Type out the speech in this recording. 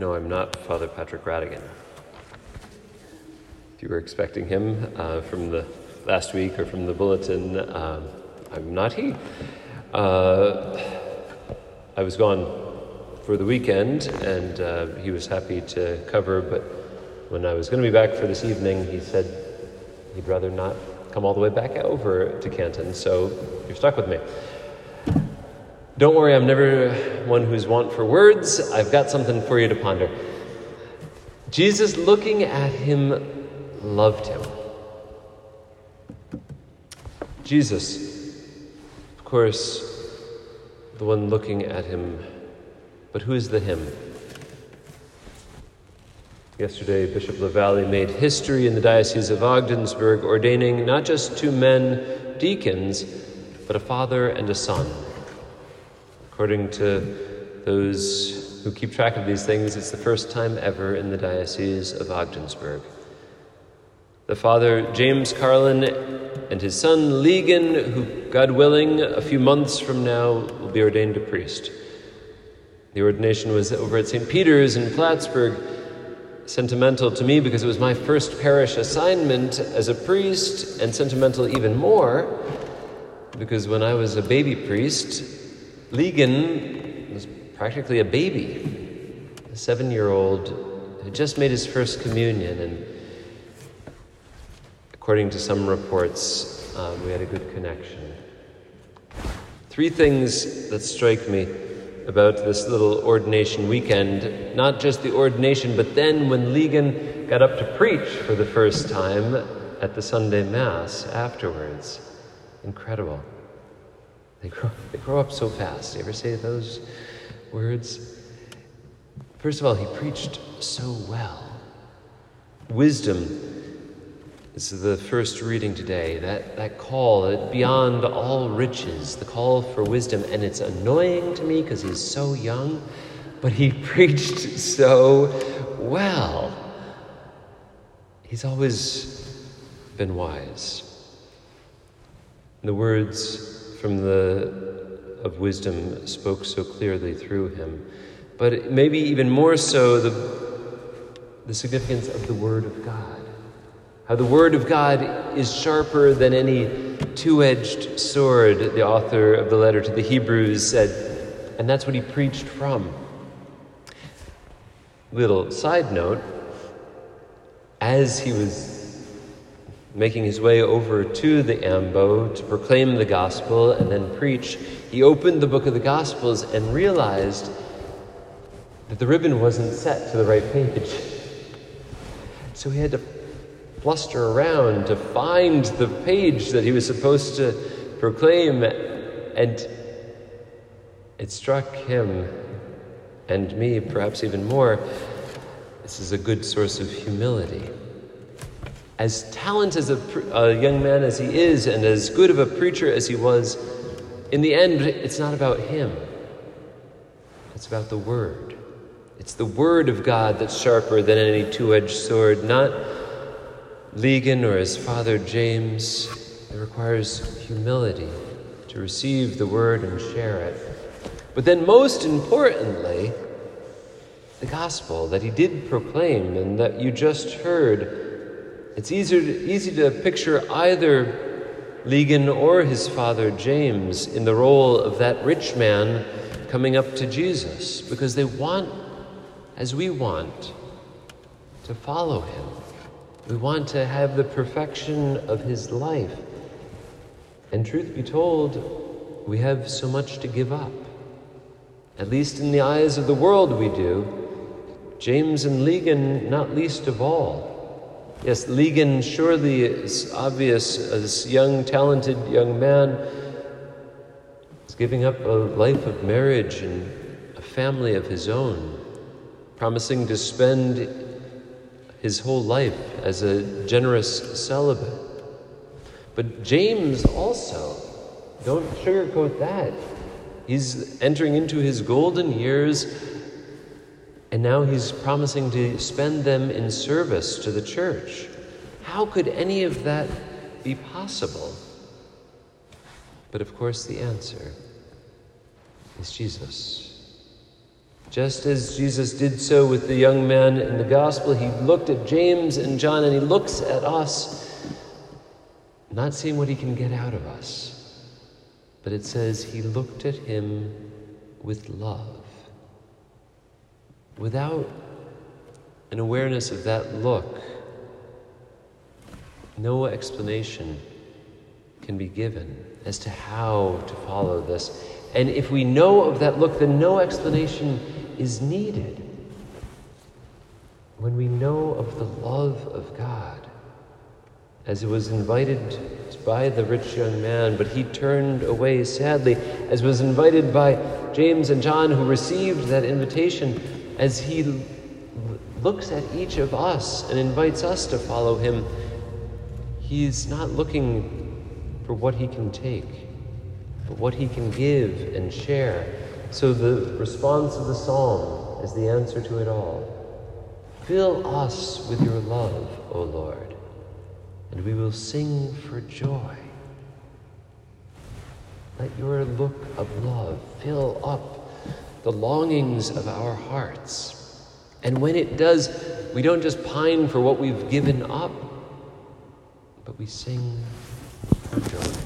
No, I'm not Father Patrick Radigan. If you were expecting him uh, from the last week or from the bulletin, uh, I'm not he. Uh, I was gone for the weekend and uh, he was happy to cover, but when I was going to be back for this evening, he said he'd rather not come all the way back over to Canton, so you're stuck with me. Don't worry, I'm never one who's want for words. I've got something for you to ponder. Jesus, looking at him, loved him. Jesus, of course, the one looking at him, but who is the him? Yesterday, Bishop LaValley made history in the Diocese of Ogdensburg, ordaining not just two men deacons, but a father and a son. According to those who keep track of these things, it's the first time ever in the Diocese of Ogdensburg. The father, James Carlin, and his son, Legan, who, God willing, a few months from now will be ordained a priest. The ordination was over at St. Peter's in Plattsburgh. Sentimental to me because it was my first parish assignment as a priest, and sentimental even more because when I was a baby priest, Legan was practically a baby, a seven year old, had just made his first communion, and according to some reports, um, we had a good connection. Three things that strike me about this little ordination weekend not just the ordination, but then when Legan got up to preach for the first time at the Sunday Mass afterwards. Incredible. They grow, they grow up so fast. You ever say those words? First of all, he preached so well. Wisdom is the first reading today. That, that call, beyond all riches, the call for wisdom. And it's annoying to me because he's so young, but he preached so well. He's always been wise. The words from the of wisdom spoke so clearly through him. But maybe even more so the, the significance of the Word of God. How the Word of God is sharper than any two edged sword, the author of the letter to the Hebrews said. And that's what he preached from. Little side note as he was making his way over to the Ambo to proclaim the gospel and then preach, he opened the book of the Gospels and realized that the ribbon wasn't set to the right page. So he had to bluster around to find the page that he was supposed to proclaim, and it struck him and me, perhaps even more. This is a good source of humility as talented as a, a, young man as he is and as good of a preacher as he was, in the end, it's not about him. It's about the Word. It's the Word of God that's sharper than any two edged sword, not Legan or his father James. It requires humility to receive the Word and share it. But then, most importantly, the gospel that he did proclaim and that you just heard it's easier to, easy to picture either Legan or his father James in the role of that rich man coming up to Jesus because they want, as we want, to follow him. We want to have the perfection of his life. And truth be told, we have so much to give up. At least in the eyes of the world, we do. James and Legan, not least of all. Yes, Legan surely is obvious uh, as young, talented young man is giving up a life of marriage and a family of his own, promising to spend his whole life as a generous celibate. But James also, don't sugarcoat that. He's entering into his golden years and now he's promising to spend them in service to the church. How could any of that be possible? But of course, the answer is Jesus. Just as Jesus did so with the young man in the gospel, he looked at James and John and he looks at us, not seeing what he can get out of us. But it says he looked at him with love. Without an awareness of that look, no explanation can be given as to how to follow this. And if we know of that look, then no explanation is needed. When we know of the love of God, as it was invited by the rich young man, but he turned away sadly, as was invited by James and John, who received that invitation, as he looks at each of us and invites us to follow him, he's not looking for what he can take, but what he can give and share. So the response of the psalm is the answer to it all. Fill us with your love, O Lord, and we will sing for joy. Let your look of love fill up the longings of our hearts. And when it does, we don't just pine for what we've given up, but we sing for joy.